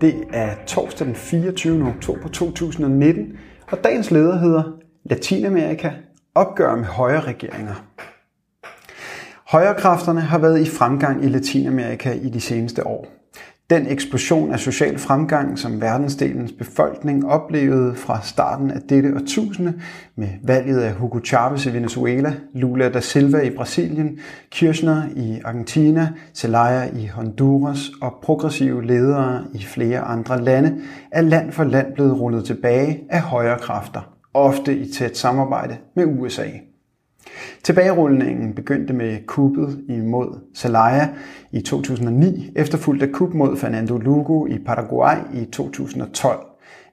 Det er torsdag den 24. oktober 2019, og dagens leder hedder Latinamerika opgør med højre regeringer. Højrekræfterne har været i fremgang i Latinamerika i de seneste år. Den eksplosion af social fremgang, som verdensdelens befolkning oplevede fra starten af dette årtusinde med valget af Hugo Chavez i Venezuela, Lula da Silva i Brasilien, Kirchner i Argentina, Zelaya i Honduras og progressive ledere i flere andre lande, er land for land blevet rullet tilbage af højre kræfter, ofte i tæt samarbejde med USA. Tilbagerulningen begyndte med kuppet imod Zelaya i 2009, efterfulgt af kup mod Fernando Lugo i Paraguay i 2012.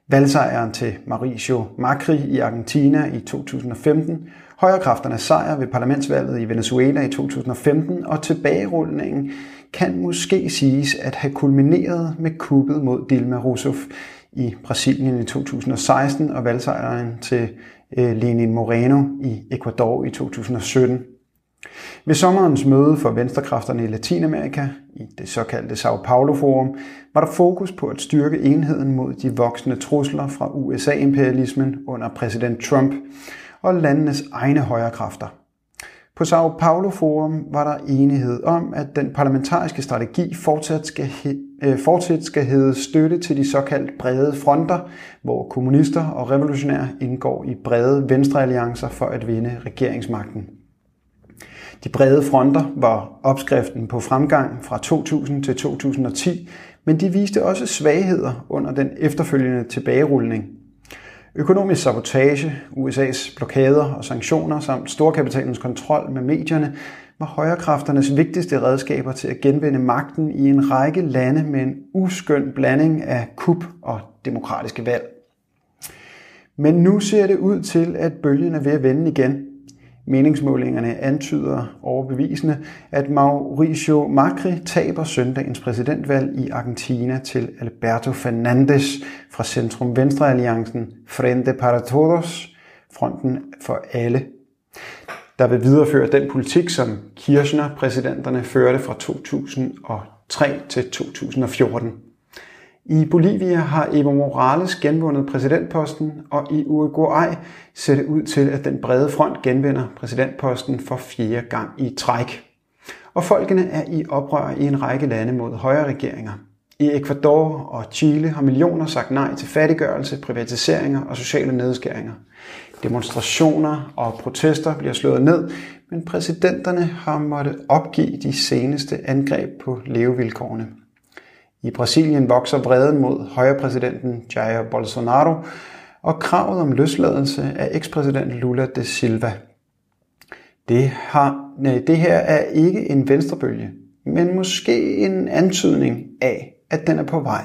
Valgsejren til Mauricio Macri i Argentina i 2015, højrekræfternes sejr ved parlamentsvalget i Venezuela i 2015 og tilbagerulningen kan måske siges at have kulmineret med kuppet mod Dilma Rousseff i Brasilien i 2016 og valgsejren til øh, Lenin Moreno i Ecuador i 2017. Ved sommerens møde for venstrekræfterne i Latinamerika, i det såkaldte Sao Paulo Forum, var der fokus på at styrke enheden mod de voksende trusler fra USA-imperialismen under præsident Trump og landenes egne højre kræfter. På Sao Paulo Forum var der enighed om, at den parlamentariske strategi fortsat skal, øh, fortsat skal hedde støtte til de såkaldt brede fronter, hvor kommunister og revolutionære indgår i brede venstrealliancer for at vinde regeringsmagten. De brede fronter var opskriften på fremgang fra 2000 til 2010, men de viste også svagheder under den efterfølgende tilbagerulning Økonomisk sabotage, USA's blokader og sanktioner samt storkapitalens kontrol med medierne var højrekræfternes vigtigste redskaber til at genvinde magten i en række lande med en uskøn blanding af kup og demokratiske valg. Men nu ser det ud til, at bølgen er ved at vende igen. Meningsmålingerne antyder overbevisende, at Mauricio Macri taber søndagens præsidentvalg i Argentina til Alberto Fernandez fra Centrum Venstre Alliancen Frente para Todos, fronten for alle, der vil videreføre den politik, som Kirchner-præsidenterne førte fra 2003 til 2014. I Bolivia har Evo Morales genvundet præsidentposten, og i Uruguay ser det ud til, at den brede front genvinder præsidentposten for fjerde gang i træk. Og folkene er i oprør i en række lande mod højre regeringer. I Ecuador og Chile har millioner sagt nej til fattiggørelse, privatiseringer og sociale nedskæringer. Demonstrationer og protester bliver slået ned, men præsidenterne har måttet opgive de seneste angreb på levevilkårene. I Brasilien vokser vreden mod højrepræsidenten Jair Bolsonaro og kravet om løsladelse af ekspræsident Lula da Silva. Det, har, nej, det her er ikke en venstrebølge, men måske en antydning af, at den er på vej.